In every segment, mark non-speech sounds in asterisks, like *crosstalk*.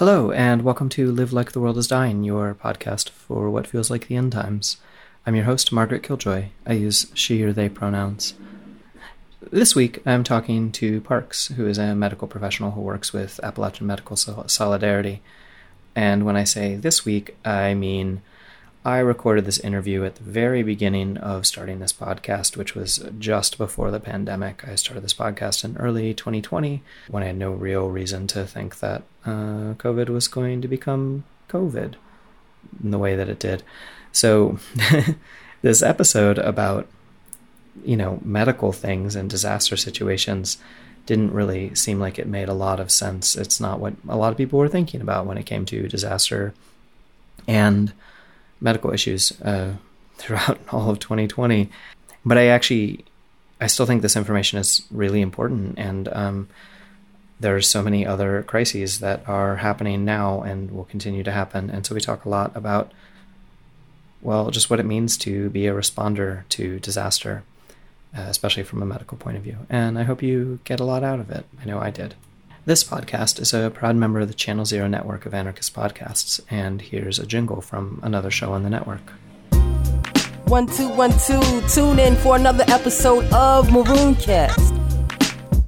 Hello, and welcome to Live Like the World is Dying, your podcast for what feels like the end times. I'm your host, Margaret Killjoy. I use she or they pronouns. This week, I'm talking to Parks, who is a medical professional who works with Appalachian Medical Solidarity. And when I say this week, I mean I recorded this interview at the very beginning of starting this podcast, which was just before the pandemic. I started this podcast in early 2020 when I had no real reason to think that uh, COVID was going to become COVID in the way that it did. So, *laughs* this episode about, you know, medical things and disaster situations didn't really seem like it made a lot of sense. It's not what a lot of people were thinking about when it came to disaster and medical issues uh, *laughs* throughout all of 2020. But I actually, I still think this information is really important, and um, there's so many other crises that are happening now and will continue to happen. And so we talk a lot about, well, just what it means to be a responder to disaster, uh, especially from a medical point of view. And I hope you get a lot out of it. I know I did. This podcast is a proud member of the Channel Zero network of anarchist podcasts, and here's a jingle from another show on the network. One, two, one, two. Tune in for another episode of Marooncast.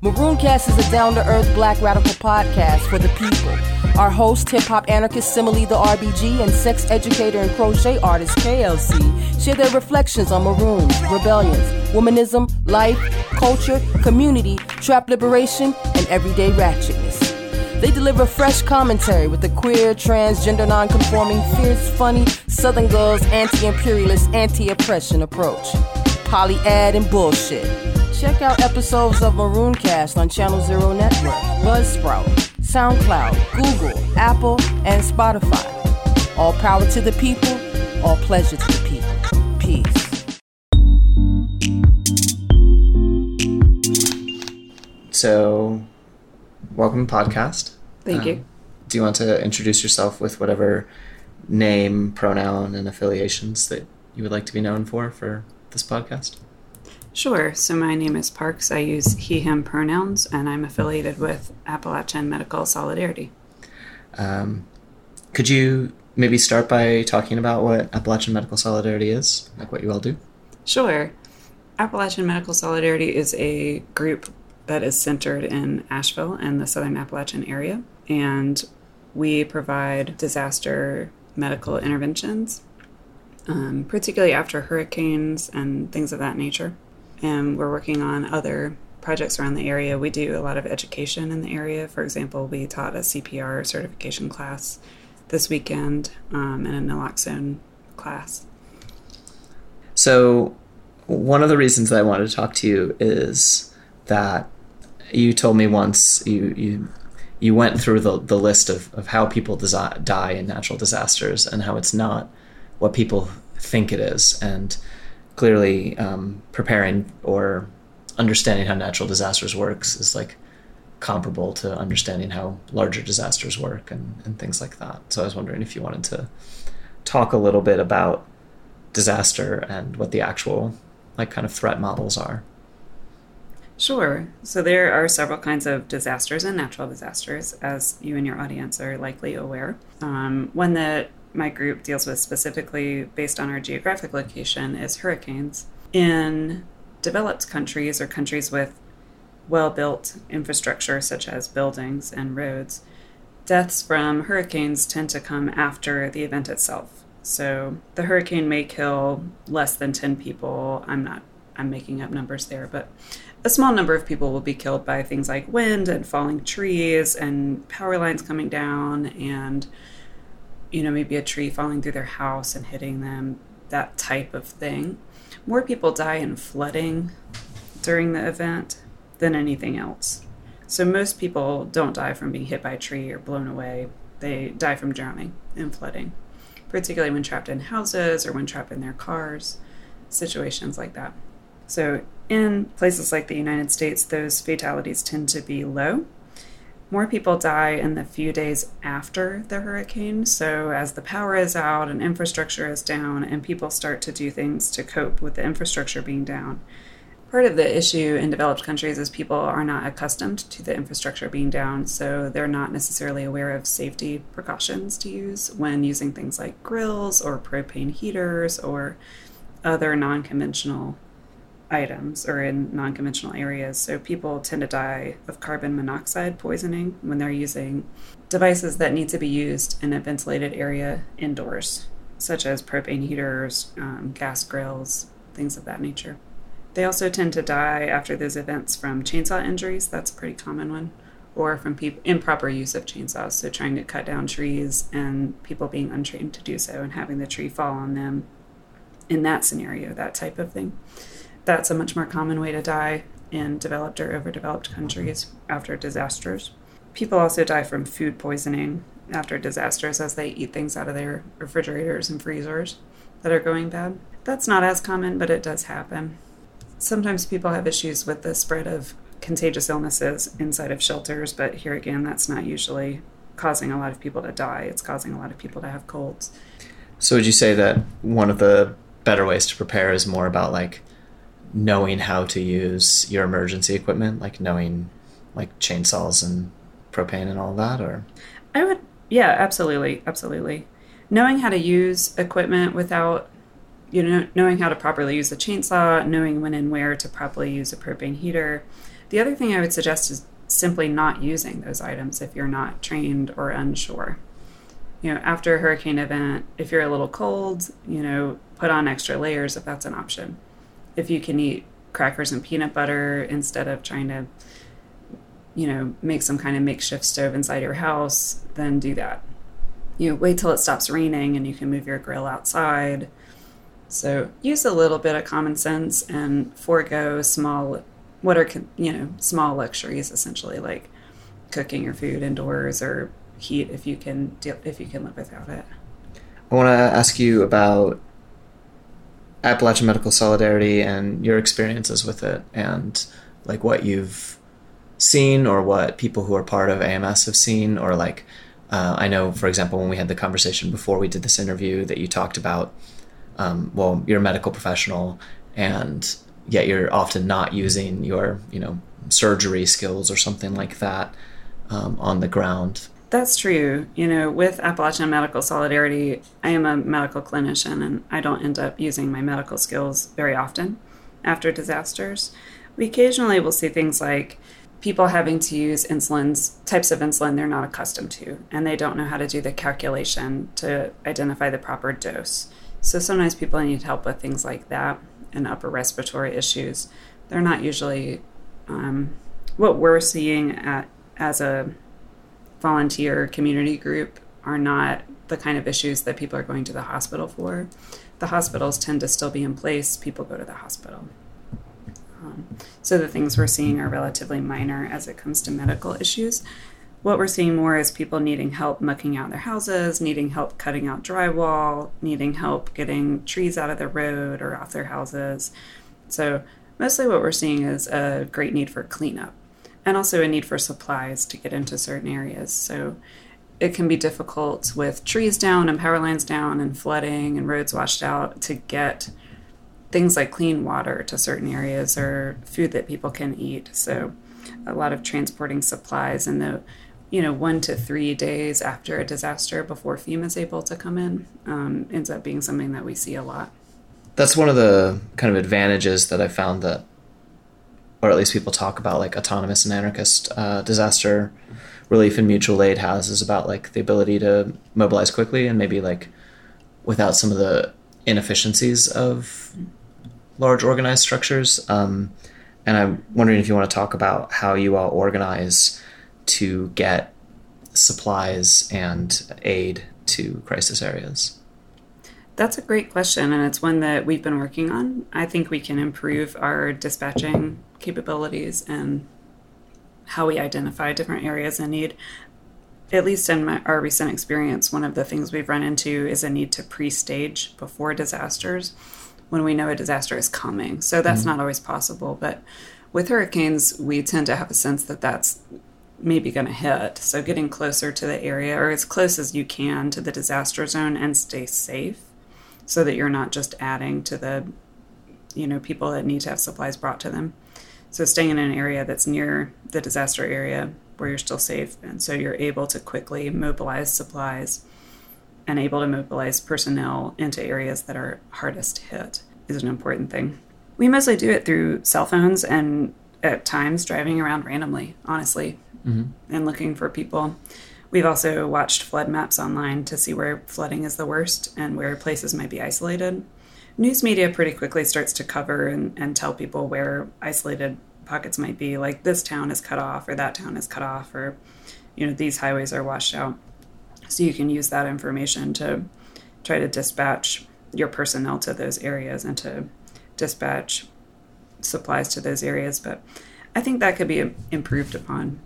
Marooncast is a down to earth black radical podcast for the people. Our host, hip hop anarchist Simile the RBG, and sex educator and crochet artist KLC share their reflections on maroons, rebellions, womanism, life, culture, community, trap liberation, and everyday ratchetness. They deliver fresh commentary with a queer, transgender, non-conforming, fierce, funny, Southern girls, anti-imperialist, anti-oppression approach. Poly-ad and bullshit. Check out episodes of Maroon Cast on Channel Zero Network, Buzzsprout, SoundCloud, Google, Apple, and Spotify. All power to the people, all pleasure to the people. Peace. So, welcome to podcast. Thank you. Um, do you want to introduce yourself with whatever name, pronoun, and affiliations that you would like to be known for for this podcast? Sure. So my name is Parks. I use he, him pronouns, and I'm affiliated with Appalachian Medical Solidarity. Um, could you maybe start by talking about what Appalachian Medical Solidarity is, like what you all do? Sure. Appalachian Medical Solidarity is a group that is centered in Asheville and the southern Appalachian area, and we provide disaster medical interventions, um, particularly after hurricanes and things of that nature and we're working on other projects around the area. We do a lot of education in the area. For example, we taught a CPR certification class this weekend um, and a naloxone class. So, one of the reasons that I wanted to talk to you is that you told me once you you you went through the, the list of, of how people desi- die in natural disasters and how it's not what people think it is and clearly um, preparing or understanding how natural disasters works is like comparable to understanding how larger disasters work and, and things like that. So I was wondering if you wanted to talk a little bit about disaster and what the actual like kind of threat models are. Sure. So there are several kinds of disasters and natural disasters, as you and your audience are likely aware. Um, one that my group deals with specifically based on our geographic location is hurricanes. In developed countries or countries with well built infrastructure, such as buildings and roads, deaths from hurricanes tend to come after the event itself. So the hurricane may kill less than 10 people. I'm not, I'm making up numbers there, but a small number of people will be killed by things like wind and falling trees and power lines coming down and you know, maybe a tree falling through their house and hitting them, that type of thing. More people die in flooding during the event than anything else. So most people don't die from being hit by a tree or blown away. They die from drowning and flooding, particularly when trapped in houses or when trapped in their cars, situations like that. So in places like the United States, those fatalities tend to be low more people die in the few days after the hurricane. So, as the power is out and infrastructure is down, and people start to do things to cope with the infrastructure being down, part of the issue in developed countries is people are not accustomed to the infrastructure being down, so they're not necessarily aware of safety precautions to use when using things like grills or propane heaters or other non conventional items or in non conventional areas. So people tend to die of carbon monoxide poisoning when they're using devices that need to be used in a ventilated area indoors, such as propane heaters, um, gas grills, things of that nature. They also tend to die after those events from chainsaw injuries. That's a pretty common one. Or from pe- improper use of chainsaws. So, trying to cut down trees and people being untrained to do so and having the tree fall on them in that scenario, that type of thing. That's a much more common way to die in developed or overdeveloped countries after disasters. People also die from food poisoning after disasters as they eat things out of their refrigerators and freezers that are going bad. That's not as common, but it does happen. Sometimes people have issues with the spread of contagious illnesses inside of shelters, but here again, that's not usually causing a lot of people to die. It's causing a lot of people to have colds. So, would you say that one of the better ways to prepare is more about like knowing how to use your emergency equipment, like knowing like chainsaws and propane and all that, or? I would, yeah, absolutely, absolutely. Knowing how to use equipment without you know, knowing how to properly use a chainsaw, knowing when and where to properly use a propane heater. The other thing I would suggest is simply not using those items if you're not trained or unsure. You know, after a hurricane event, if you're a little cold, you know, put on extra layers if that's an option. If you can eat crackers and peanut butter instead of trying to, you know, make some kind of makeshift stove inside your house, then do that. You know, wait till it stops raining and you can move your grill outside so use a little bit of common sense and forego small, what are you know small luxuries essentially like cooking your food indoors or heat if you can deal, if you can live without it. I want to ask you about Appalachian Medical Solidarity and your experiences with it, and like what you've seen or what people who are part of AMS have seen, or like uh, I know, for example, when we had the conversation before we did this interview, that you talked about um, well, you're a medical professional, and yet you're often not using your, you know, surgery skills or something like that um, on the ground. That's true. You know, with Appalachian Medical Solidarity, I am a medical clinician and I don't end up using my medical skills very often after disasters. We occasionally will see things like people having to use insulins, types of insulin they're not accustomed to, and they don't know how to do the calculation to identify the proper dose. So sometimes people need help with things like that and upper respiratory issues. They're not usually um, what we're seeing at, as a volunteer community group are not the kind of issues that people are going to the hospital for. The hospitals tend to still be in place. People go to the hospital. Um, so the things we're seeing are relatively minor as it comes to medical issues what we're seeing more is people needing help mucking out their houses, needing help cutting out drywall, needing help getting trees out of their road or off their houses. So, mostly what we're seeing is a great need for cleanup and also a need for supplies to get into certain areas. So, it can be difficult with trees down and power lines down and flooding and roads washed out to get things like clean water to certain areas or food that people can eat. So, a lot of transporting supplies and the you know, one to three days after a disaster before FEMA is able to come in um, ends up being something that we see a lot. That's one of the kind of advantages that I found that, or at least people talk about, like autonomous and anarchist uh, disaster relief and mutual aid has, is about like the ability to mobilize quickly and maybe like without some of the inefficiencies of large organized structures. Um, and I'm wondering if you want to talk about how you all organize to get supplies and aid to crisis areas? That's a great question, and it's one that we've been working on. I think we can improve our dispatching capabilities and how we identify different areas in need. At least in my, our recent experience, one of the things we've run into is a need to pre stage before disasters when we know a disaster is coming. So that's mm-hmm. not always possible, but with hurricanes, we tend to have a sense that that's maybe going to hit. So getting closer to the area or as close as you can to the disaster zone and stay safe so that you're not just adding to the you know, people that need to have supplies brought to them. So staying in an area that's near the disaster area where you're still safe, and so you're able to quickly mobilize supplies and able to mobilize personnel into areas that are hardest hit is an important thing. We mostly do it through cell phones and at times driving around randomly, honestly, mm-hmm. and looking for people. We've also watched flood maps online to see where flooding is the worst and where places might be isolated. News media pretty quickly starts to cover and, and tell people where isolated pockets might be, like this town is cut off or that town is cut off or, you know, these highways are washed out. So you can use that information to try to dispatch your personnel to those areas and to dispatch supplies to those areas. But I think that could be improved upon.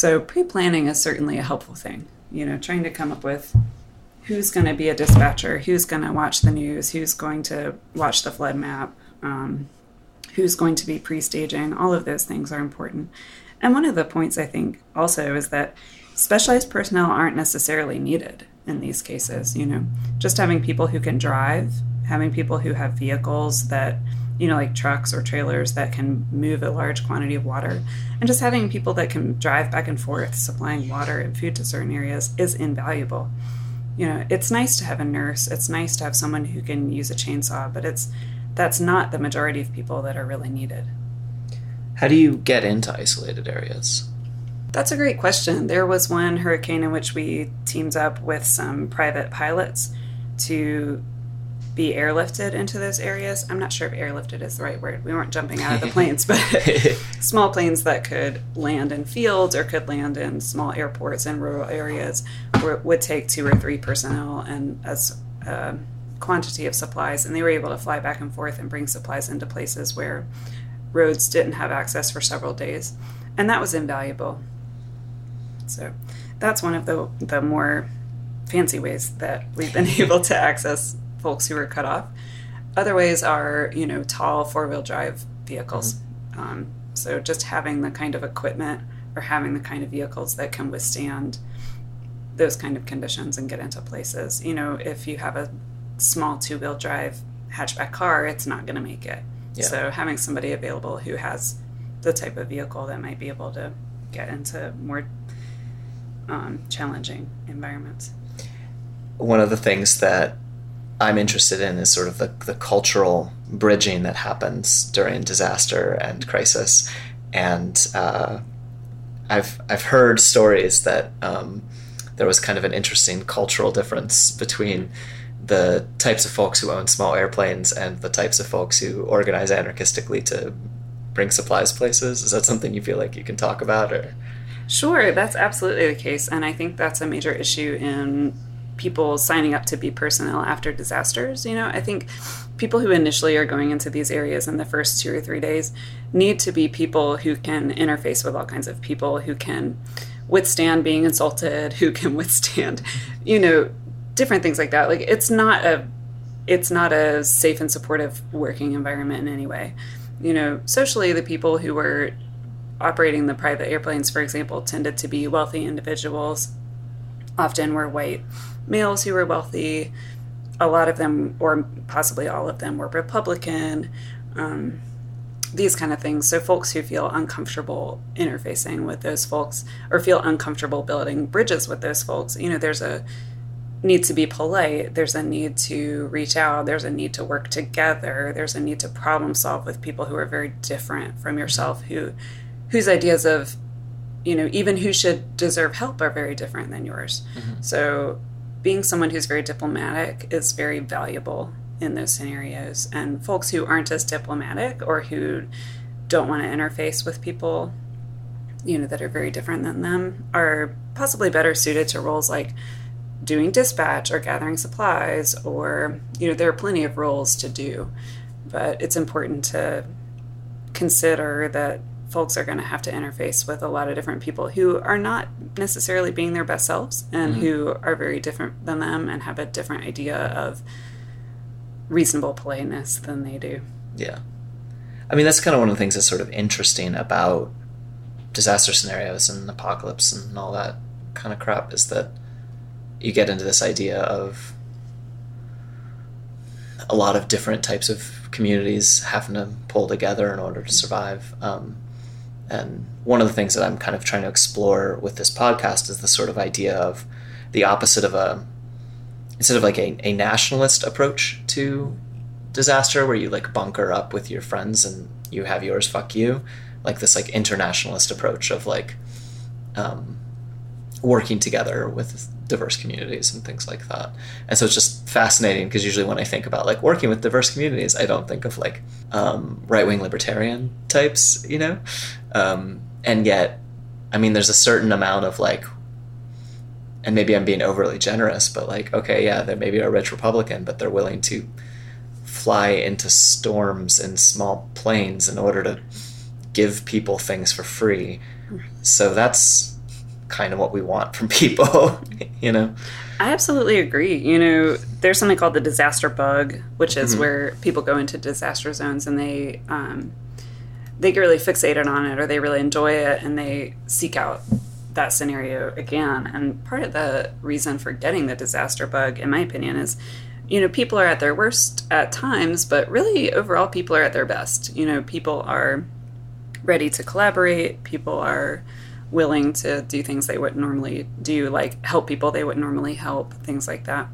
So pre planning is certainly a helpful thing. You know, trying to come up with who's going to be a dispatcher, who's going to watch the news, who's going to watch the flood map, um, who's going to be pre staging. All of those things are important. And one of the points I think also is that specialized personnel aren't necessarily needed in these cases. You know, just having people who can drive, having people who have vehicles that, you know, like trucks or trailers that can move a large quantity of water, and just having people that can drive back and forth supplying water and food to certain areas is invaluable. You know, it's nice to have a nurse, it's nice to have someone who can use a chainsaw, but it's that's not the majority of people that are really needed. How do you get into isolated areas? That's a great question. There was one hurricane in which we teamed up with some private pilots to be airlifted into those areas. I'm not sure if airlifted is the right word. We weren't jumping out of the *laughs* planes, but *laughs* small planes that could land in fields or could land in small airports in rural areas would take two or three personnel and a quantity of supplies. And they were able to fly back and forth and bring supplies into places where roads didn't have access for several days. And that was invaluable. So that's one of the, the more fancy ways that we've been *laughs* able to access folks who were cut off. Other ways are, you know, tall four wheel drive vehicles. Mm-hmm. Um, so just having the kind of equipment or having the kind of vehicles that can withstand those kind of conditions and get into places. You know, if you have a small two wheel drive hatchback car, it's not going to make it. Yeah. So having somebody available who has the type of vehicle that might be able to get into more um, challenging environments. One of the things that I'm interested in is sort of the, the cultural bridging that happens during disaster and crisis. And uh, I've, I've heard stories that um, there was kind of an interesting cultural difference between the types of folks who own small airplanes and the types of folks who organize anarchistically to bring supplies places. Is that something you feel like you can talk about or? Sure, that's absolutely the case. And I think that's a major issue in people signing up to be personnel after disasters. You know, I think people who initially are going into these areas in the first two or three days need to be people who can interface with all kinds of people, who can withstand being insulted, who can *laughs* withstand, you know, different things like that. Like it's not a it's not a safe and supportive working environment in any way. You know, socially the people who were operating the private airplanes, for example, tended to be wealthy individuals, often were white males who were wealthy. A lot of them, or possibly all of them, were Republican. Um, these kind of things. So, folks who feel uncomfortable interfacing with those folks or feel uncomfortable building bridges with those folks, you know, there's a need to be polite. There's a need to reach out. There's a need to work together. There's a need to problem solve with people who are very different from yourself, who whose ideas of you know even who should deserve help are very different than yours mm-hmm. so being someone who's very diplomatic is very valuable in those scenarios. And folks who aren't as diplomatic or who don't want to interface with people you know that are very different than them are possibly better suited to roles like doing dispatch or gathering supplies or you know there are plenty of roles to do. But it's important to consider that folks are going to have to interface with a lot of different people who are not necessarily being their best selves and mm-hmm. who are very different than them and have a different idea of reasonable politeness than they do. Yeah. I mean, that's kind of one of the things that's sort of interesting about disaster scenarios and apocalypse and all that kind of crap is that you get into this idea of a lot of different types of communities having to pull together in order to survive. Um, and one of the things that I'm kind of trying to explore with this podcast is the sort of idea of the opposite of a instead of like a, a nationalist approach to disaster where you like bunker up with your friends and you have yours fuck you like this like internationalist approach of like um, working together with diverse communities and things like that. And so it's just fascinating because usually when I think about like working with diverse communities, I don't think of like um, right wing libertarian types, you know? Um, and yet, I mean, there's a certain amount of like, and maybe I'm being overly generous, but like, okay, yeah, they maybe are a rich Republican, but they're willing to fly into storms in small planes in order to give people things for free. So that's kind of what we want from *laughs* people, you know? I absolutely agree. You know, there's something called the disaster bug, which is mm-hmm. where people go into disaster zones and they um, they get really fixated on it or they really enjoy it and they seek out that scenario again. And part of the reason for getting the disaster bug, in my opinion, is you know, people are at their worst at times, but really overall, people are at their best. You know, people are ready to collaborate, people are willing to do things they wouldn't normally do, like help people they wouldn't normally help, things like that.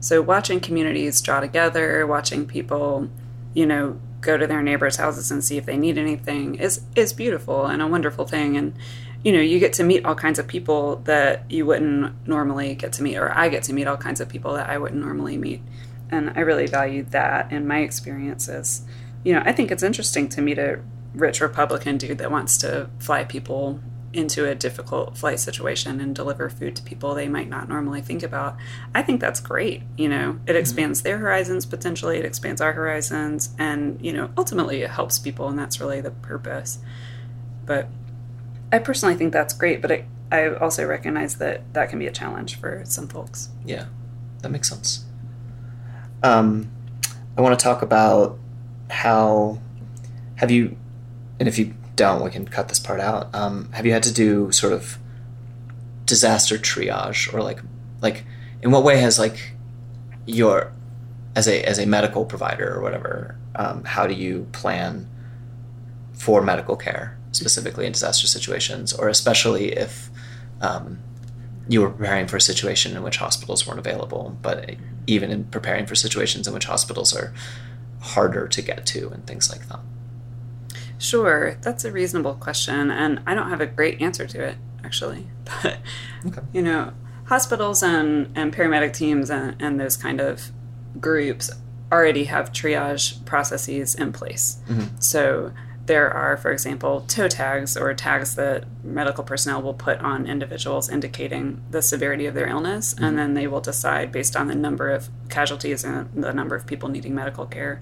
So, watching communities draw together, watching people, you know, go to their neighbors' houses and see if they need anything is is beautiful and a wonderful thing. And you know, you get to meet all kinds of people that you wouldn't normally get to meet, or I get to meet all kinds of people that I wouldn't normally meet. And I really valued that in my experiences. You know, I think it's interesting to meet a rich Republican dude that wants to fly people into a difficult flight situation and deliver food to people they might not normally think about. I think that's great. You know, it mm-hmm. expands their horizons potentially, it expands our horizons, and, you know, ultimately it helps people, and that's really the purpose. But I personally think that's great, but I, I also recognize that that can be a challenge for some folks. Yeah, that makes sense. Um, I want to talk about how have you, and if you don't, we can cut this part out. Um, have you had to do sort of disaster triage or like like in what way has like your as a as a medical provider or whatever um, how do you plan for medical care specifically in disaster situations or especially if um, you were preparing for a situation in which hospitals weren't available but even in preparing for situations in which hospitals are harder to get to and things like that Sure, that's a reasonable question, and I don't have a great answer to it actually. *laughs* But okay. you know, hospitals and and paramedic teams and, and those kind of groups already have triage processes in place. Mm-hmm. So there are, for example, toe tags or tags that medical personnel will put on individuals indicating the severity of their illness, mm-hmm. and then they will decide based on the number of casualties and the number of people needing medical care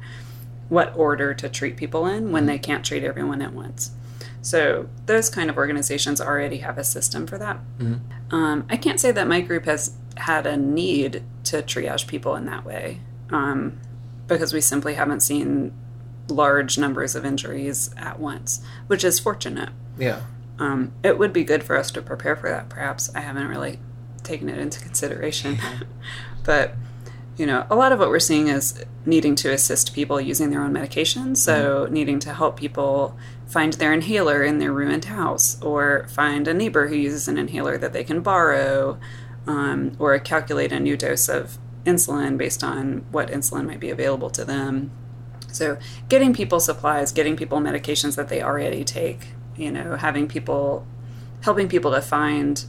what order to treat people in when they can't treat everyone at once. So those kind of organizations already have a system for that. Mm-hmm. Um, I can't say that my group has had a need to triage people in that way um, because we simply haven't seen large numbers of injuries at once, which is fortunate. Yeah. Um, it would be good for us to prepare for that, perhaps. I haven't really taken it into consideration. *laughs* but you know, a lot of what we're seeing is needing to assist people using their own medications. So, mm-hmm. needing to help people find their inhaler in their ruined house, or find a neighbor who uses an inhaler that they can borrow, um, or calculate a new dose of insulin based on what insulin might be available to them. So, getting people supplies, getting people medications that they already take, you know, having people, helping people to find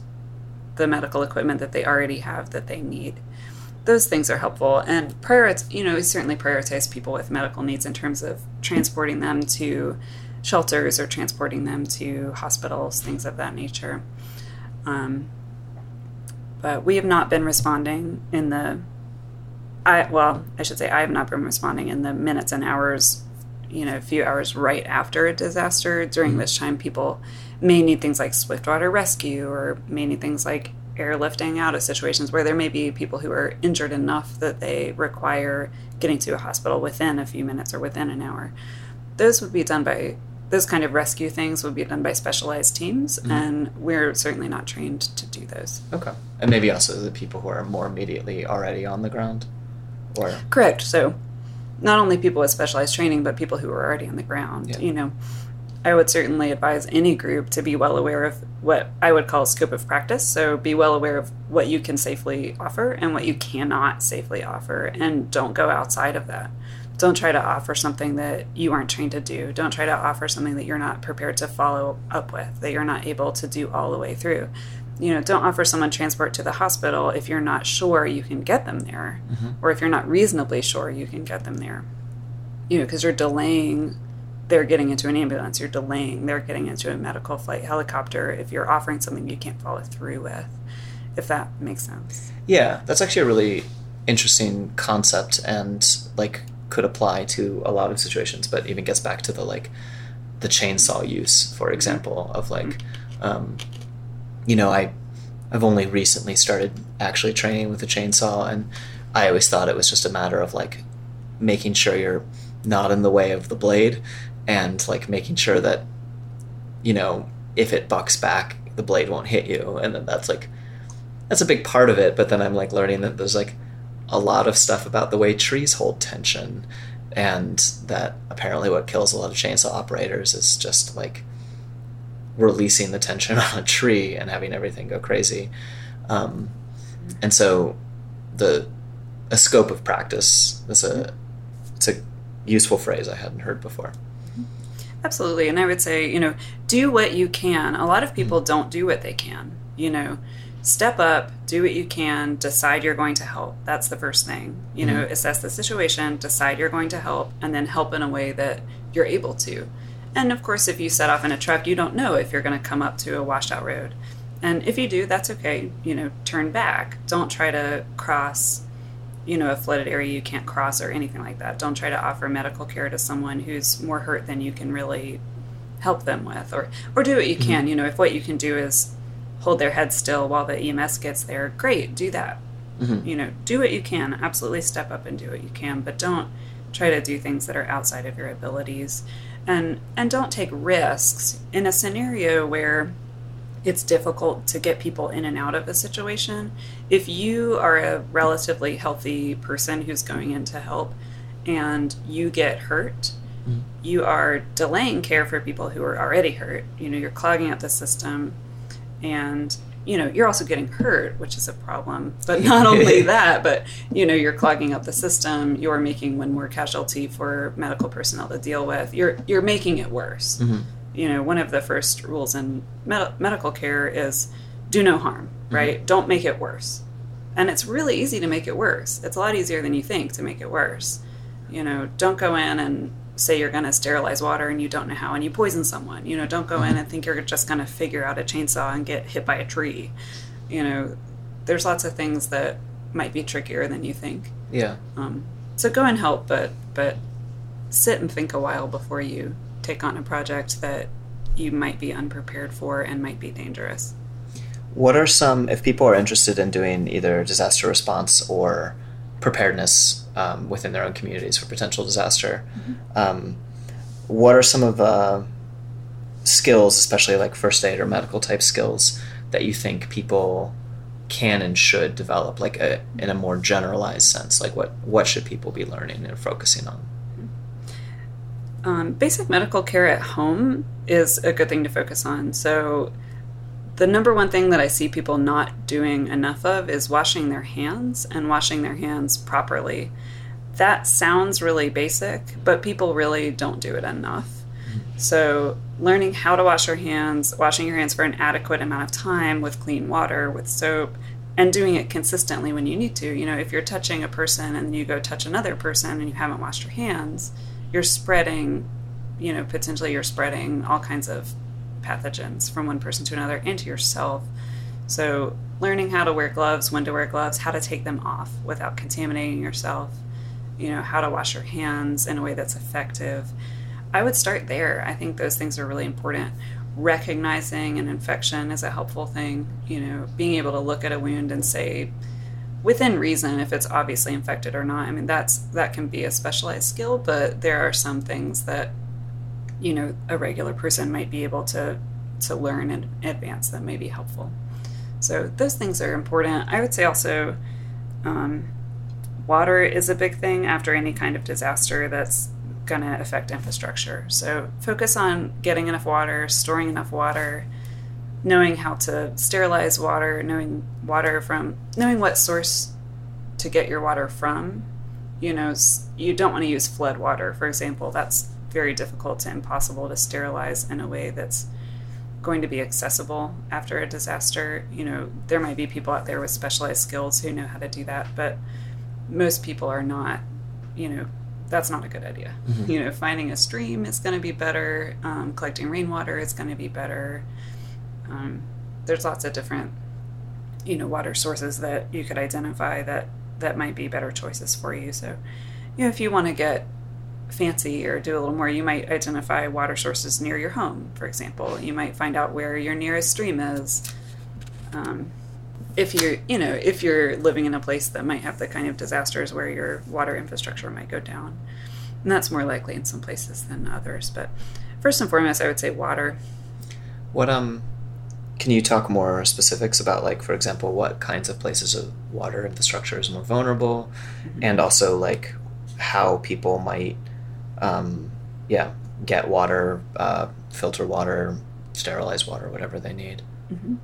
the medical equipment that they already have that they need those things are helpful and prioritize you know we certainly prioritize people with medical needs in terms of transporting them to shelters or transporting them to hospitals things of that nature um, but we have not been responding in the i well i should say i have not been responding in the minutes and hours you know a few hours right after a disaster during mm-hmm. which time people may need things like swift water rescue or may need things like airlifting out of situations where there may be people who are injured enough that they require getting to a hospital within a few minutes or within an hour. Those would be done by those kind of rescue things would be done by specialized teams, mm-hmm. and we're certainly not trained to do those. Okay, and maybe also the people who are more immediately already on the ground, or correct. So, not only people with specialized training, but people who are already on the ground. Yeah. You know, I would certainly advise any group to be well aware of what I would call scope of practice. So be well aware of what you can safely offer and what you cannot safely offer, and don't go outside of that. Don't try to offer something that you aren't trained to do. Don't try to offer something that you're not prepared to follow up with, that you're not able to do all the way through. You know, don't offer someone transport to the hospital if you're not sure you can get them there, mm-hmm. or if you're not reasonably sure you can get them there. You know, because you're delaying they're getting into an ambulance, you're delaying, they're getting into a medical flight helicopter if you're offering something you can't follow through with, if that makes sense. Yeah, that's actually a really interesting concept and like could apply to a lot of situations, but even gets back to the like the chainsaw use, for example, of like um, you know, I I've only recently started actually training with a chainsaw and I always thought it was just a matter of like making sure you're not in the way of the blade and like making sure that you know if it bucks back the blade won't hit you. And then that's like that's a big part of it but then i'm like learning that there's like a lot of stuff about the way trees hold tension and that apparently what kills a lot of chainsaw operators is just like releasing the tension *laughs* on a tree and having everything go crazy. Um, and so the a scope of practice is a it's a useful phrase i hadn't heard before Absolutely. And I would say, you know, do what you can. A lot of people mm-hmm. don't do what they can. You know, step up, do what you can, decide you're going to help. That's the first thing. You know, mm-hmm. assess the situation, decide you're going to help, and then help in a way that you're able to. And of course, if you set off in a truck, you don't know if you're going to come up to a washed out road. And if you do, that's okay. You know, turn back. Don't try to cross you know, a flooded area you can't cross or anything like that. Don't try to offer medical care to someone who's more hurt than you can really help them with, or or do what you can. Mm-hmm. You know, if what you can do is hold their head still while the EMS gets there, great, do that. Mm-hmm. You know, do what you can. Absolutely step up and do what you can, but don't try to do things that are outside of your abilities, and and don't take risks in a scenario where it's difficult to get people in and out of a situation. If you are a relatively healthy person who's going in to help and you get hurt, mm-hmm. you are delaying care for people who are already hurt. You know, you're clogging up the system and you know, you're also getting hurt, which is a problem. But not *laughs* only that, but you know, you're clogging up the system, you're making one more casualty for medical personnel to deal with. You're you're making it worse mm-hmm. You know, one of the first rules in med- medical care is do no harm, right? Don't make it worse. And it's really easy to make it worse. It's a lot easier than you think to make it worse. You know, don't go in and say you're going to sterilize water and you don't know how and you poison someone. You know, don't go in and think you're just going to figure out a chainsaw and get hit by a tree. You know, there's lots of things that might be trickier than you think. yeah Um, so go and help, but but sit and think a while before you take on a project that you might be unprepared for and might be dangerous. What are some, if people are interested in doing either disaster response or preparedness um, within their own communities for potential disaster, um, what are some of the skills, especially like first aid or medical type skills, that you think people can and should develop, like a, in a more generalized sense? Like what what should people be learning and focusing on? Um, basic medical care at home is a good thing to focus on. So, the number one thing that I see people not doing enough of is washing their hands and washing their hands properly. That sounds really basic, but people really don't do it enough. So, learning how to wash your hands, washing your hands for an adequate amount of time with clean water, with soap, and doing it consistently when you need to. You know, if you're touching a person and you go touch another person and you haven't washed your hands, you're spreading, you know, potentially you're spreading all kinds of pathogens from one person to another and to yourself. So, learning how to wear gloves, when to wear gloves, how to take them off without contaminating yourself, you know, how to wash your hands in a way that's effective. I would start there. I think those things are really important. Recognizing an infection is a helpful thing, you know, being able to look at a wound and say, within reason if it's obviously infected or not. I mean, that's that can be a specialized skill, but there are some things that you know a regular person might be able to to learn in advance that may be helpful. So those things are important. I would say also um, water is a big thing after any kind of disaster that's going to affect infrastructure. So focus on getting enough water, storing enough water, knowing how to sterilize water, knowing water from knowing what source to get your water from. You know, you don't want to use flood water, for example. That's very difficult to impossible to sterilize in a way that's going to be accessible after a disaster. You know, there might be people out there with specialized skills who know how to do that, but most people are not, you know, that's not a good idea. Mm-hmm. You know, finding a stream is going to be better. Um, collecting rainwater is going to be better. Um, there's lots of different, you know, water sources that you could identify that that might be better choices for you. So, you know, if you want to get fancy or do a little more, you might identify water sources near your home, for example. You might find out where your nearest stream is. Um, if you're, you know, if you're living in a place that might have the kind of disasters where your water infrastructure might go down, and that's more likely in some places than others. But first and foremost, I would say water. What um, can you talk more specifics about, like, for example, what kinds of places of water infrastructure is more vulnerable, mm-hmm. and also like how people might um, yeah, get water, uh, filter water, sterilize water, whatever they need. Mm-hmm.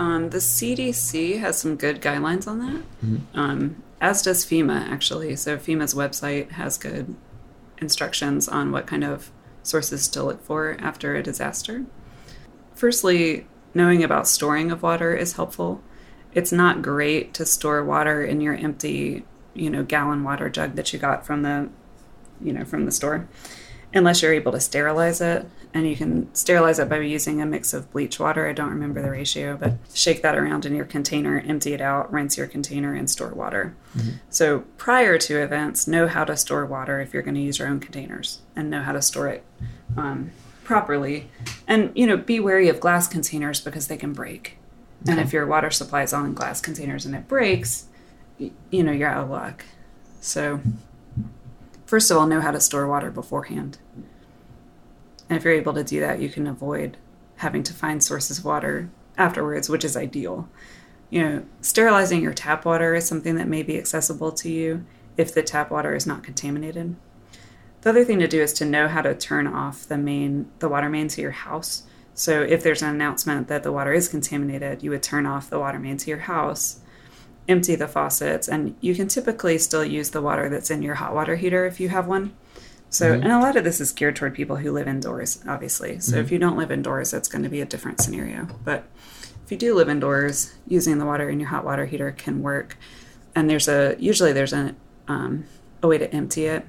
Um, the CDC has some good guidelines on that, mm-hmm. um, as does FEMA, actually. So, FEMA's website has good instructions on what kind of sources to look for after a disaster. Firstly, knowing about storing of water is helpful. It's not great to store water in your empty, you know, gallon water jug that you got from the you know, from the store, unless you're able to sterilize it. And you can sterilize it by using a mix of bleach water. I don't remember the ratio, but shake that around in your container, empty it out, rinse your container, and store water. Mm-hmm. So prior to events, know how to store water if you're going to use your own containers, and know how to store it um, properly. And you know, be wary of glass containers because they can break. Okay. And if your water supply is on glass containers and it breaks, you know, you're out of luck. So first of all, know how to store water beforehand. And if you're able to do that, you can avoid having to find sources of water afterwards, which is ideal. You know, sterilizing your tap water is something that may be accessible to you if the tap water is not contaminated. The other thing to do is to know how to turn off the main the water main to your house. So if there's an announcement that the water is contaminated, you would turn off the water main to your house empty the faucets, and you can typically still use the water that's in your hot water heater if you have one. So, mm-hmm. and a lot of this is geared toward people who live indoors, obviously. So, mm-hmm. if you don't live indoors, that's going to be a different scenario. But if you do live indoors, using the water in your hot water heater can work. And there's a usually there's a um, a way to empty it.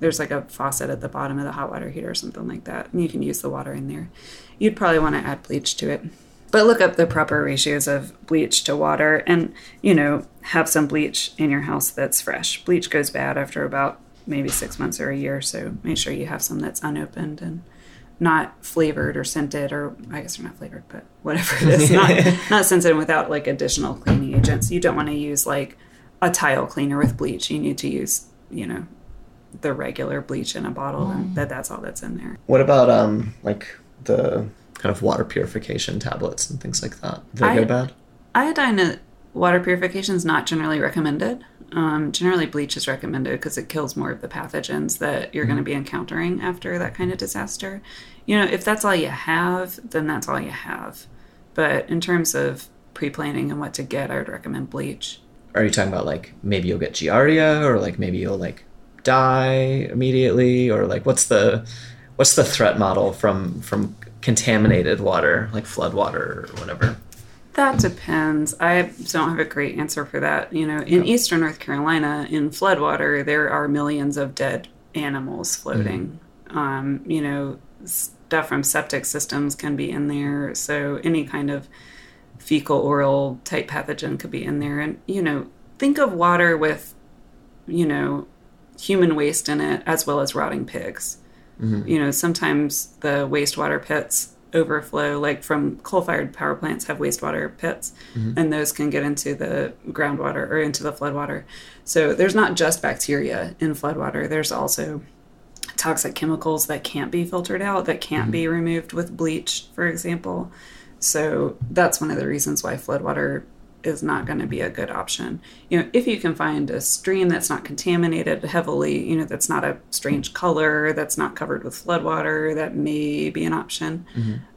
There's like a faucet at the bottom of the hot water heater or something like that, and you can use the water in there. You'd probably want to add bleach to it but look up the proper ratios of bleach to water and, you know, have some bleach in your house that's fresh. Bleach goes bad after about maybe six months or a year, so make sure you have some that's unopened and not flavored or scented or I guess they're not flavored, but whatever it is, *laughs* not not scented without like additional cleaning agents. You don't want to use like a tile cleaner with bleach. You need to use, you know, the regular bleach in a bottle mm. and that that's all that's in there. What about um like the kind of water purification tablets and things like that. Do they I, go bad? Iodine water purification is not generally recommended. Um, generally, bleach is recommended because it kills more of the pathogens that you're mm-hmm. going to be encountering after that kind of disaster. You know, if that's all you have, then that's all you have. But in terms of pre planning and what to get, I would recommend bleach. Are you talking about like maybe you'll get giardia or like maybe you'll like die immediately or like what's the what's the threat model from from contaminated water, like flood water or whatever? That depends. I don't have a great answer for that. You know, in eastern North Carolina, in floodwater, there are millions of dead animals floating. Mm-hmm. Um, you know, stuff from septic systems can be in there. So any kind of fecal oral type pathogen could be in there. And, you know, think of water with, you know, human waste in it as well as rotting pigs. Mm-hmm. You know, sometimes the wastewater pits overflow, like from coal fired power plants have wastewater pits, mm-hmm. and those can get into the groundwater or into the floodwater. So there's not just bacteria in floodwater, there's also toxic chemicals that can't be filtered out, that can't mm-hmm. be removed with bleach, for example. So that's one of the reasons why floodwater is not going to be a good option. You know, if you can find a stream that's not contaminated heavily, you know, that's not a strange color, that's not covered with floodwater, that may be an option.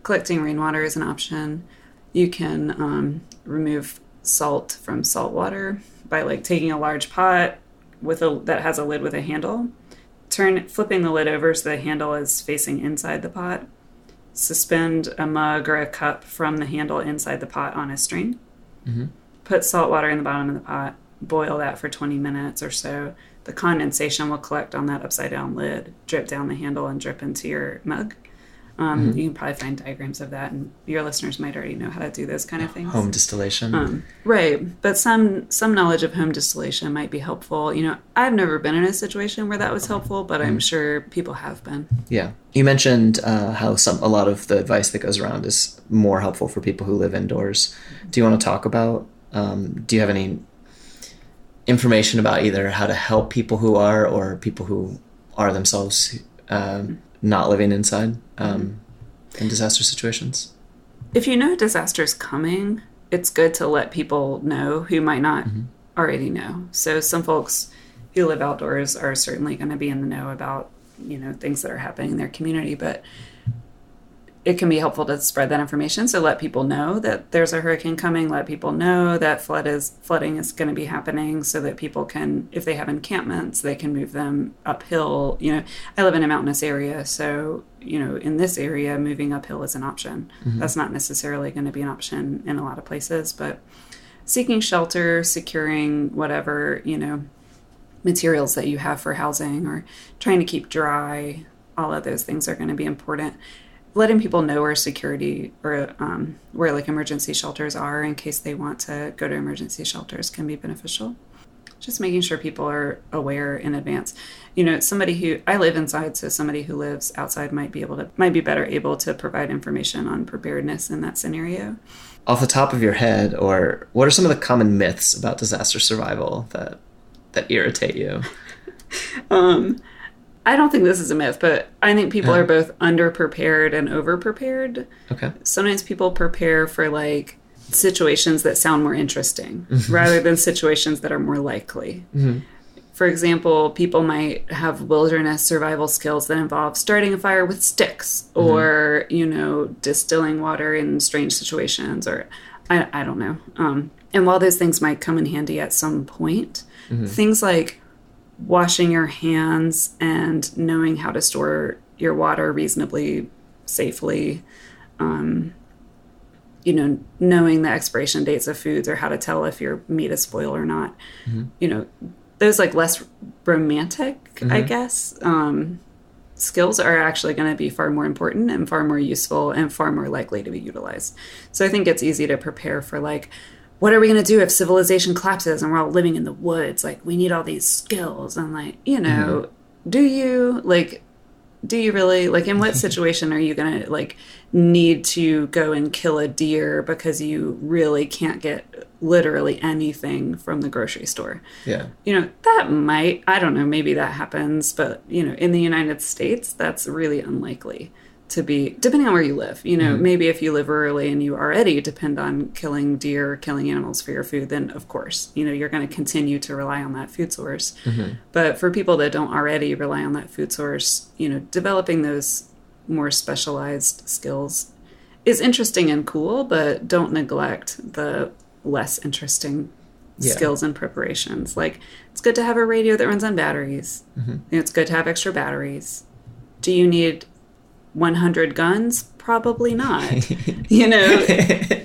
Collecting rainwater is an option. You can um, remove salt from salt water by like taking a large pot with a that has a lid with a handle, turn flipping the lid over so the handle is facing inside the pot. Suspend a mug or a cup from the handle inside the pot on a string. Mm-hmm. Put salt water in the bottom of the pot. Boil that for 20 minutes or so. The condensation will collect on that upside down lid, drip down the handle, and drip into your mug. Um, You can probably find diagrams of that, and your listeners might already know how to do those kind of things. Home distillation. Um, right, but some some knowledge of home distillation might be helpful. You know, I've never been in a situation where that was helpful, but I'm sure people have been. Yeah. You mentioned uh, how some a lot of the advice that goes around is more helpful for people who live indoors. Do you want to talk about? Um, do you have any information about either how to help people who are or people who are themselves um, not living inside um, in disaster situations? If you know a disaster is coming, it's good to let people know who might not already know. So some folks who live outdoors are certainly going to be in the know about you know things that are happening in their community, but it can be helpful to spread that information. So let people know that there's a hurricane coming. Let people know that flood is flooding is going to be happening, so that people can, if they have encampments, they can move them uphill. You know, I live in a mountainous area, so you know, in this area, moving uphill is an option. Mm-hmm. That's not necessarily going to be an option in a lot of places, but seeking shelter, securing whatever you know materials that you have for housing, or trying to keep dry. All of those things are going to be important letting people know where security or um, where like emergency shelters are in case they want to go to emergency shelters can be beneficial. Just making sure people are aware in advance. You know somebody who i live inside so somebody who lives outside might be able to might be better able to provide information on preparedness in that scenario. Off the top of your head, or what are some of the common myths about disaster survival that that irritate you? *laughs* um, i don't think this is a myth but i think people Uh-huh. are both underprepared and overprepared Okay. sometimes people prepare for like situations that sound more interesting *laughs* rather than situations that are more likely. For example, people might have wilderness survival skills that involve starting a fire with sticks or, you know, distilling water in strange situations or I, I don't know. Um, and while those things might come in handy at some point, things like washing your hands and knowing how to store your water reasonably safely um, you know knowing the expiration dates of foods or how to tell if your meat is spoiled or not. You know those like less romantic i guess um, skills are actually going to be far more important and far more useful and far more likely to be utilized. So i think it's easy to prepare for like what are we going to do if civilization collapses and we're all living in the woods? Like we need all these skills. And like you know mm-hmm. do you like do you really like in what *laughs* situation are you going to like need to go and kill a deer because you really can't get literally anything from the grocery store? Yeah. you know that might i don't know maybe that happens but you know in the united states that's really unlikely to be depending on where you live you know maybe if you live rurally and you already depend on killing deer or killing animals for your food then of course you know you're going to continue to rely on that food source. But for people that don't already rely on that food source you know developing those more specialized skills is interesting and cool but don't neglect the less interesting Yeah. skills and preparations. Like it's good to have a radio that runs on batteries. Mm-hmm. you know, it's good to have extra batteries. Do you need 100 guns? Probably not. *laughs* You know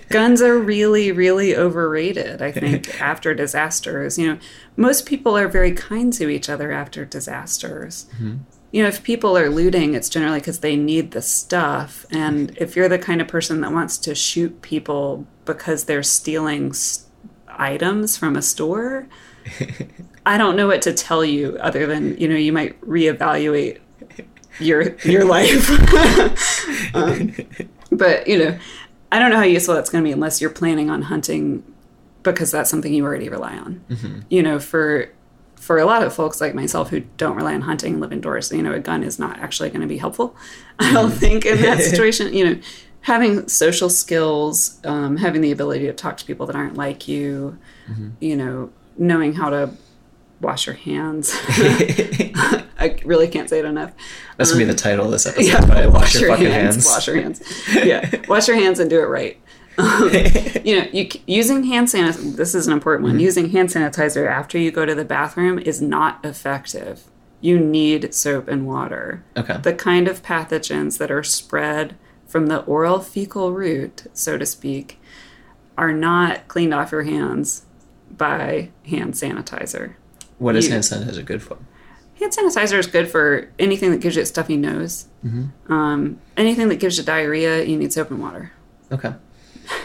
*laughs* guns are really really overrated i think *laughs* after disasters. You know most people are very kind to each other after disasters. Mm-hmm. You know if people are looting it's generally because they need the stuff. And mm-hmm. if you're the kind of person that wants to shoot people because they're stealing items from a store i don't know what to tell you other than you know you might reevaluate your your life. *laughs* Um, but you know i don't know how useful that's going to be unless you're planning on hunting because that's something you already rely on. You know for for a lot of folks like myself who don't rely on hunting and live indoors you know a gun is not actually going to be helpful. I don't think in that *laughs* situation you know having social skills, um, having the ability to talk to people that aren't like you, you know, knowing how to wash your hands. *laughs* I really can't say it enough. That's gonna be the title of this *laughs* episode. Yeah, right? Wash, your, fucking hands. Wash your hands. *laughs* Yeah, wash your hands and do it right. *laughs* Um, you know, you, using hand sanitizer. This is an important Mm-hmm. one. Using hand sanitizer after you go to the bathroom is not effective. You need soap and water. Okay. The kind of pathogens that are spread from the oral fecal route, so to speak, are not cleaned off your hands by hand sanitizer. what is you- hand sanitizer good for? Hand sanitizer is good for anything that gives you a stuffy nose. Um, anything that gives you diarrhea, you need soap and water. Okay.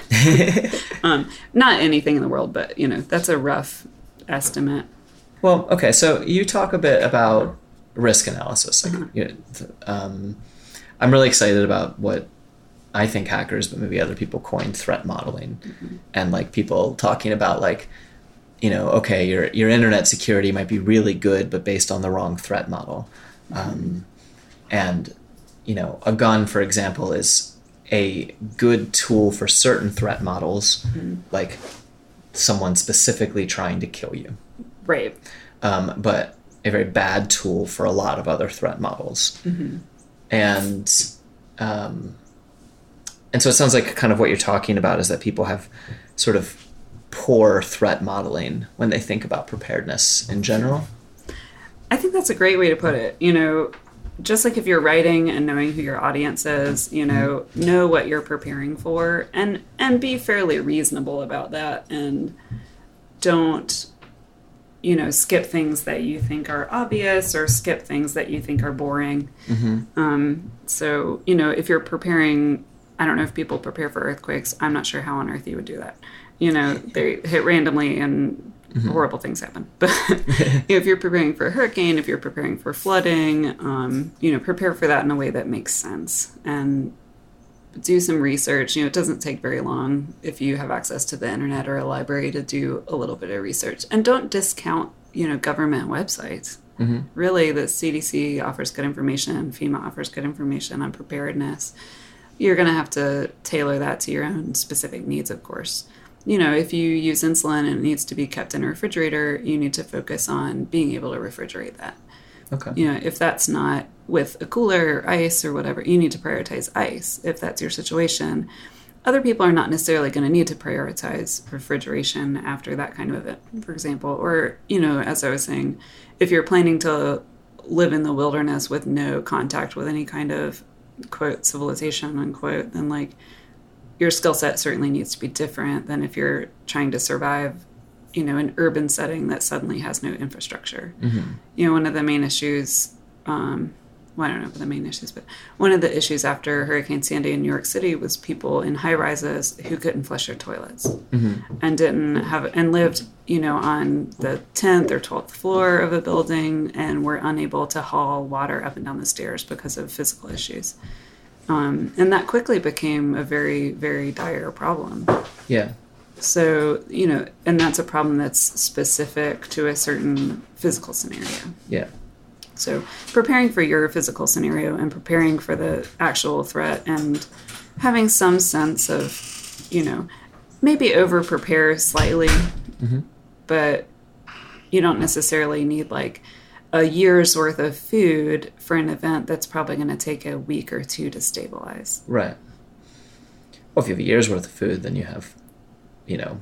*laughs* Um, not anything in the world, but you know that's a rough estimate. Well, okay. So you talk a bit about risk analysis. Like, Uh-huh. you know, um, I'm really excited about what I think hackers, but maybe other people coined threat modeling, Mm-hmm. and like people talking about like, you know, okay, your your internet security might be really good, but based on the wrong threat model, um, and you know, a gun, for example, is a good tool for certain threat models, like someone specifically trying to kill you Right. um, but a very bad tool for a lot of other threat models. And um, and so it sounds like kind of what you're talking about is that people have sort of poor threat modeling when they think about preparedness in general. I think that's a great way to put it. You know, just like if you're writing and knowing who your audience is, you know, know what you're preparing for and and be fairly reasonable about that and don't you know, skip things that you think are obvious or skip things that you think are boring. Um, so, you know, if you're preparing, I don't know if people prepare for earthquakes. I'm not sure how on earth you would do that. You know, they hit randomly and horrible things happen. *laughs* But *laughs* if you're preparing for a hurricane, if you're preparing for flooding, um, you know, prepare for that in a way that makes sense and do some research. You know, it doesn't take very long if you have access to the internet or a library to do a little bit of research. And don't discount, you know, government websites. Really, the CDC offers good information, FEMA offers good information on preparedness. You're going to have to tailor that to your own specific needs, of course. You know, if you use insulin and it needs to be kept in a refrigerator, you need to focus on being able to refrigerate that Okay. you know, if that's not with a cooler or ice or whatever, you need to prioritize ice if that's your situation. Other people are not necessarily going to need to prioritize refrigeration after that kind of event, for example. Or, you know, as I was saying, if you're planning to live in the wilderness with no contact with any kind of quote civilization unquote, then like your skill set certainly needs to be different than if you're trying to survive you know an urban setting that suddenly has no infrastructure. You know one of the main issues um, well, I don't know the main issues, but one of the issues after Hurricane Sandy in New York City was people in high rises who couldn't flush their toilets and didn't have and lived, you know, on the tenth or twelfth floor of a building and were unable to haul water up and down the stairs because of physical issues. Um, and that quickly became a very, very dire problem. Yeah. So, you know, and that's a problem that's specific to a certain physical scenario. Yeah. So, preparing for your physical scenario and preparing for the actual threat and having some sense of, you know, maybe over prepare slightly, but you don't necessarily need like a year's worth of food for an event that's probably going to take a week or two to stabilize. Right. Well, if you have a year's worth of food, then you have, you know,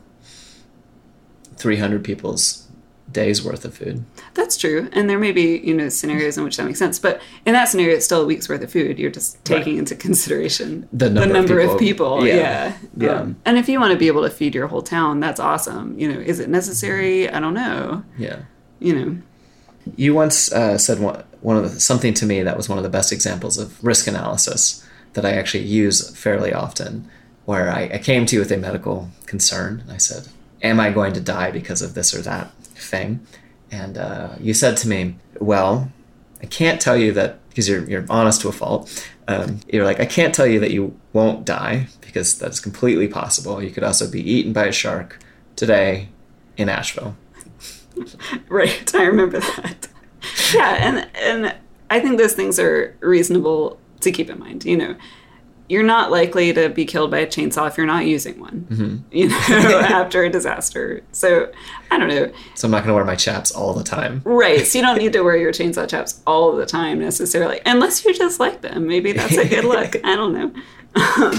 300 people's days worth of food. That's true. And there may be, you know, scenarios in which that makes sense. But in that scenario, it's still a week's worth of food. You're just taking Right. into consideration The number of of people. people. Yeah. Yeah. Yeah. Um, and if you want to be able to feed your whole town, that's awesome. You know, is it necessary? I don't know. Yeah. You know, You once uh, said one, one of the, something to me that was one of the best examples of risk analysis that I actually use fairly often, where I, I came to you with a medical concern. I said, "Am I going to die because of this or that thing?" And uh, you said to me, "Well, I can't tell you that because you're you're honest to a fault. Um, you're like, I can't tell you that you won't die because that's completely possible. You could also be eaten by a shark today in Asheville." *laughs* right. I remember that. yeah. And, and I think those things are reasonable to keep in mind. You know, you're not likely to be killed by a chainsaw if you're not using one, Mm-hmm. you know, *laughs* after a disaster. So I don't know. So I'm not going to wear my chaps all the time. Right. So you don't need to wear your chainsaw chaps all the time necessarily, unless you just like them. Maybe that's a good *laughs* look. I don't know.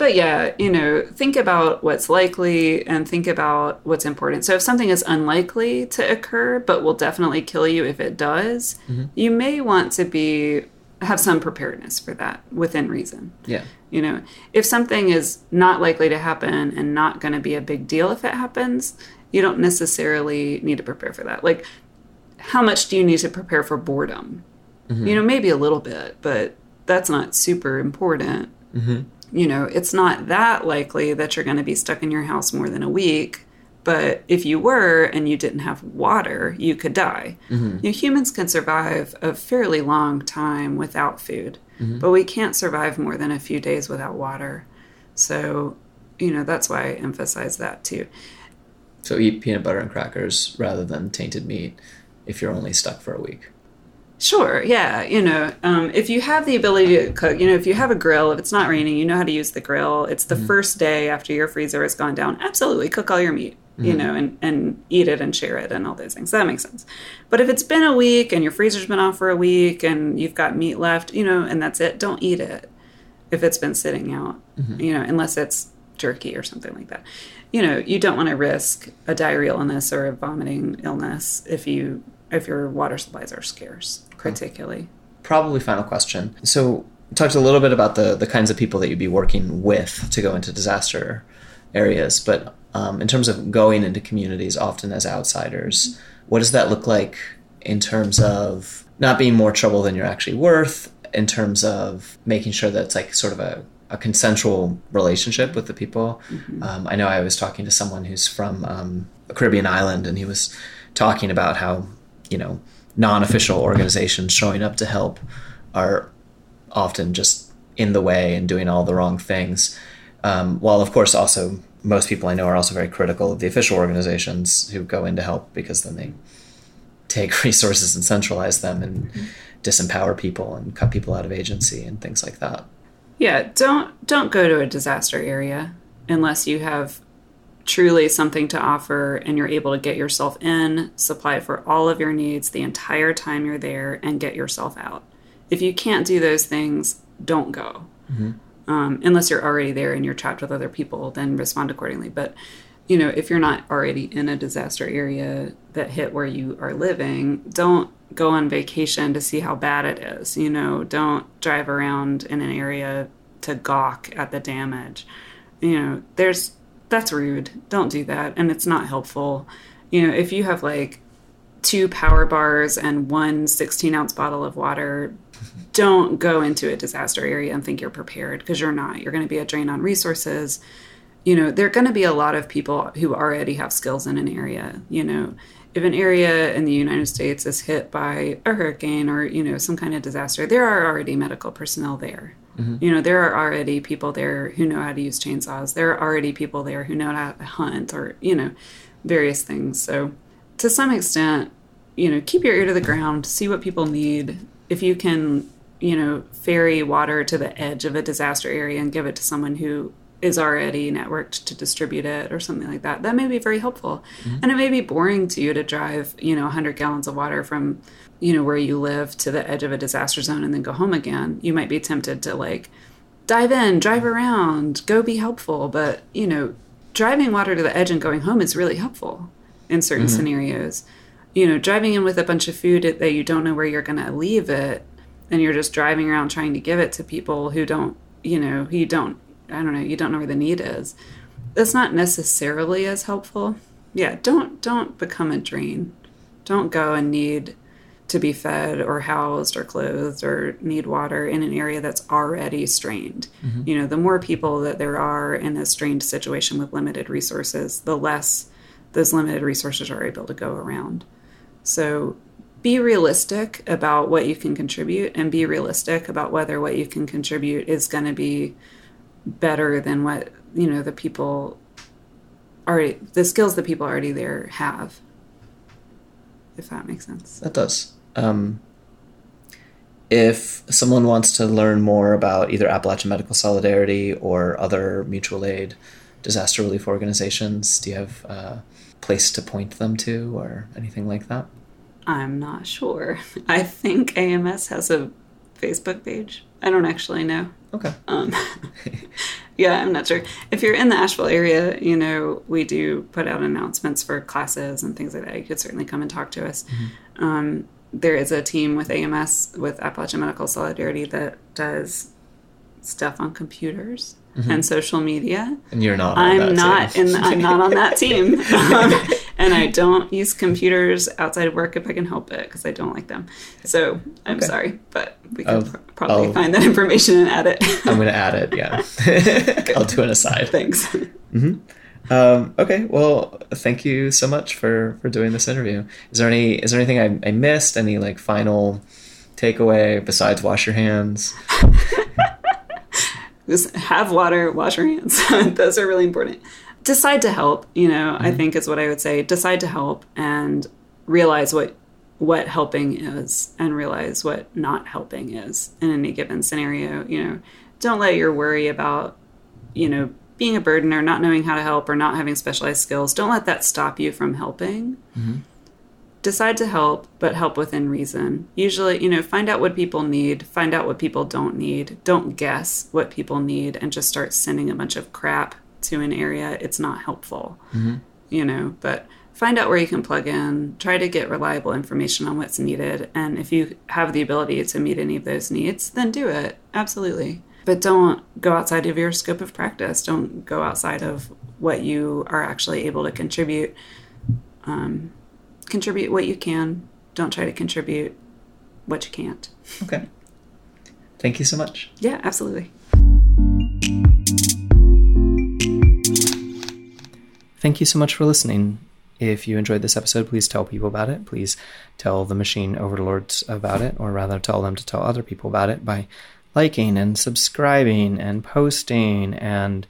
But yeah, you know, think about what's likely and think about what's important. So if something is unlikely to occur, but will definitely kill you if it does, mm-hmm. you may want to be have some preparedness for that within reason. Yeah. You know, if something is not likely to happen and not going to be a big deal if it happens, you don't necessarily need to prepare for that. Like, how much do you need to prepare for boredom? Mm-hmm. You know, maybe a little bit, but that's not super important. Mm-hmm. You know, it's not that likely that you're going to be stuck in your house more than a week. But if you were and you didn't have water, you could die. Mm-hmm. You know, humans can survive a fairly long time without food, mm-hmm. but we can't survive more than a few days without water. So, you know, that's why I emphasize that too. So eat peanut butter and crackers rather than tainted meat if you're only stuck for a week. Sure, yeah. You know, um, if you have the ability to cook, you know, if you have a grill, if it's not raining, you know how to use the grill. It's the mm-hmm. first day after your freezer has gone down. Absolutely, cook all your meat, you mm-hmm. know, and, and eat it and share it and all those things. That makes sense. But if it's been a week and your freezer's been off for a week and you've got meat left, you know, and that's it, don't eat it if it's been sitting out, mm-hmm. you know, unless it's jerky or something like that. You know, you don't want to risk a diarrheal illness or a vomiting illness if you if your water supplies are scarce, particularly. Probably final question. So talked a little bit about the the kinds of people that you'd be working with to go into disaster areas, but um, in terms of going into communities, often as outsiders, what does that look like in terms of not being more trouble than you're actually worth? In terms of making sure that it's like sort of a a consensual relationship with the people. Um, I know I was talking to someone who's from um, a Caribbean island, and he was talking about how you know non-official organizations showing up to help are often just in the way and doing all the wrong things. Um, while of course also most people I know are also very critical of the official organizations who go in to help because then they take *laughs* resources and centralize them and disempower people and cut people out of agency and things like that. Yeah, don't don't go to a disaster area unless you have truly something to offer and you're able to get yourself in, supply for all of your needs the entire time you're there, and get yourself out. If you can't do those things, don't go. Um, unless you're already there and you're trapped with other people, then respond accordingly. But you know, if you're not already in a disaster area that hit where you are living, don't go on vacation to see how bad it is. You know, don't drive around in an area to gawk at the damage. You know, there's that's rude. Don't do that. And it's not helpful. You know, if you have like two power bars and one 16 ounce bottle of water, don't go into a disaster area and think you're prepared because you're not. You're going to be a drain on resources. You know, there are going to be a lot of people who already have skills in an area. You know, if an area in the United States is hit by a hurricane or, you know, some kind of disaster, there are already medical personnel there. Mm-hmm. You know, there are already people there who know how to use chainsaws. There are already people there who know how to hunt or, you know, various things. So, to some extent, you know, keep your ear to the ground, see what people need. If you can, you know, ferry water to the edge of a disaster area and give it to someone who is already networked to distribute it or something like that, that may be very helpful. Mm-hmm. And it may be boring to you to drive, you know, 100 gallons of water from, you know, where you live to the edge of a disaster zone and then go home again. You might be tempted to like dive in, drive mm-hmm. around, go be helpful. But, you know, driving water to the edge and going home is really helpful in certain mm-hmm. scenarios. You know, driving in with a bunch of food that you don't know where you're going to leave it and you're just driving around trying to give it to people who don't, you know, who you don't, I don't know, you don't know where the need is. That's not necessarily as helpful. Yeah, don't don't become a drain. Don't go and need to be fed or housed or clothed or need water in an area that's already strained. Mm-hmm. You know, the more people that there are in a strained situation with limited resources, the less those limited resources are able to go around. So be realistic about what you can contribute and be realistic about whether what you can contribute is going to be better than what, you know, the people already the skills that people already there have. If that makes sense. That does. Um, if someone wants to learn more about either Appalachian Medical Solidarity or other mutual aid disaster relief organizations, do you have a place to point them to or anything like that? I'm not sure. *laughs* I think AMS has a Facebook page. I don't actually know. Okay. Um, *laughs* *laughs* yeah, I'm not sure. If you're in the Asheville area, you know, we do put out announcements for classes and things like that. You could certainly come and talk to us. Mm-hmm. Um, there is a team with AMS, with Appalachian Medical Solidarity, that does stuff on computers and social media. And you're not. on I'm that not team. in. I'm not on that *laughs* team, um, and I don't use computers outside of work if I can help it because I don't like them. So I'm Okay. sorry, but we can probably I'll- find that information and add it. I'm going to add it, yeah. *laughs* I'll do an aside. Thanks. Um, okay, well, thank you so much for for doing this interview. Is there any is there anything I, I missed? Any like final takeaway besides wash your hands? *laughs* Just have water, wash your hands. *laughs* Those are really important. Decide to help. You know, I mm-hmm. think is what I would say. Decide to help and realize what what helping is, and realize what not helping is in any given scenario. You know, don't let your worry about you know being a burden or not knowing how to help or not having specialized skills. Don't let that stop you from helping. Mm-hmm. Decide to help, but help within reason. Usually, you know, find out what people need, find out what people don't need. Don't guess what people need and just start sending a bunch of crap to an area. It's not helpful, you know, but find out where you can plug in, try to get reliable information on what's needed. And if you have the ability to meet any of those needs, then do it. Absolutely. But don't go outside of your scope of practice. Don't go outside of what you are actually able to contribute Um, contribute what you can. Don't try to contribute what you can't. Okay. Thank you so much. Yeah, absolutely. Thank you so much for listening. If you enjoyed this episode, please tell people about it. Please tell the machine overlords about it, or rather, tell them to tell other people about it by liking and subscribing and posting and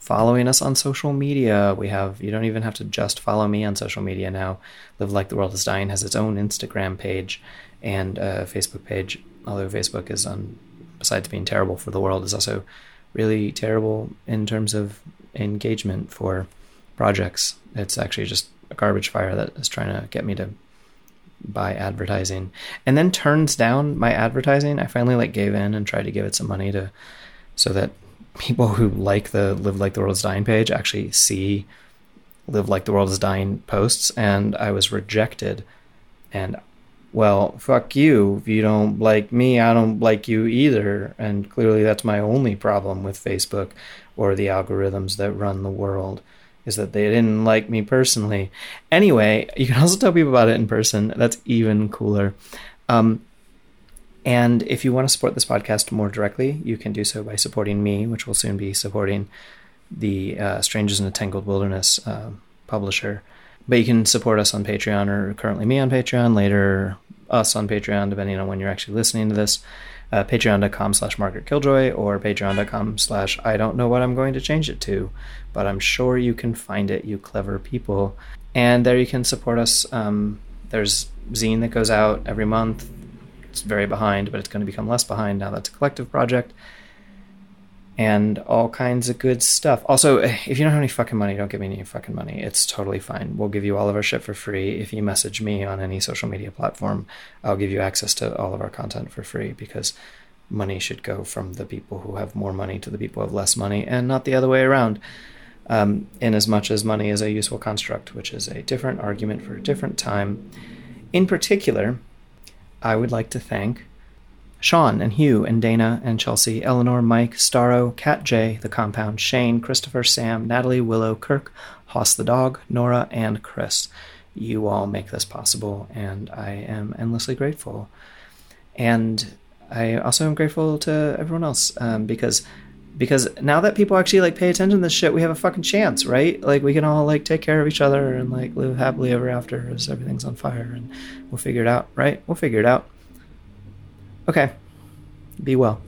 following us on social media. We have, you don't even have to just follow me on social media now. Live Like the World is Dying has its own Instagram page and a Facebook page, although Facebook is on, besides being terrible for the world, is also really terrible in terms of engagement for projects. It's actually just a garbage fire that is trying to get me to buy advertising and then turns down my advertising. I finally like gave in and tried to give it some money to so that people who like the live like the world is dying page actually see live like the world is dying posts and I was rejected and well, fuck you. If you don't like me, I don't like you either. And clearly, that's my only problem with Facebook or the algorithms that run the world is that they didn't like me personally. Anyway, you can also tell people about it in person. That's even cooler. Um, and if you want to support this podcast more directly, you can do so by supporting me, which will soon be supporting the uh, Strangers in a Tangled Wilderness uh, publisher. But you can support us on Patreon, or currently me on Patreon, later us on Patreon, depending on when you're actually listening to this. Uh, Patreon.com slash Margaret Killjoy or Patreon.com slash I don't know what I'm going to change it to, but I'm sure you can find it, you clever people. And there you can support us. Um, there's zine that goes out every month. It's very behind, but it's going to become less behind now that's a collective project and all kinds of good stuff. Also, if you don't have any fucking money, don't give me any fucking money. It's totally fine. We'll give you all of our shit for free. If you message me on any social media platform, I'll give you access to all of our content for free because money should go from the people who have more money to the people who have less money and not the other way around. Um, in as much as money is a useful construct, which is a different argument for a different time. In particular, I would like to thank Sean and Hugh and Dana and Chelsea, Eleanor, Mike, Starro, Cat J, The Compound, Shane, Christopher, Sam, Natalie, Willow, Kirk, Hoss the Dog, Nora, and Chris. You all make this possible, and I am endlessly grateful. And I also am grateful to everyone else um, because because now that people actually like pay attention to this shit, we have a fucking chance, right? Like we can all like take care of each other and like live happily ever after as everything's on fire, and we'll figure it out, right? We'll figure it out. Okay. Be well.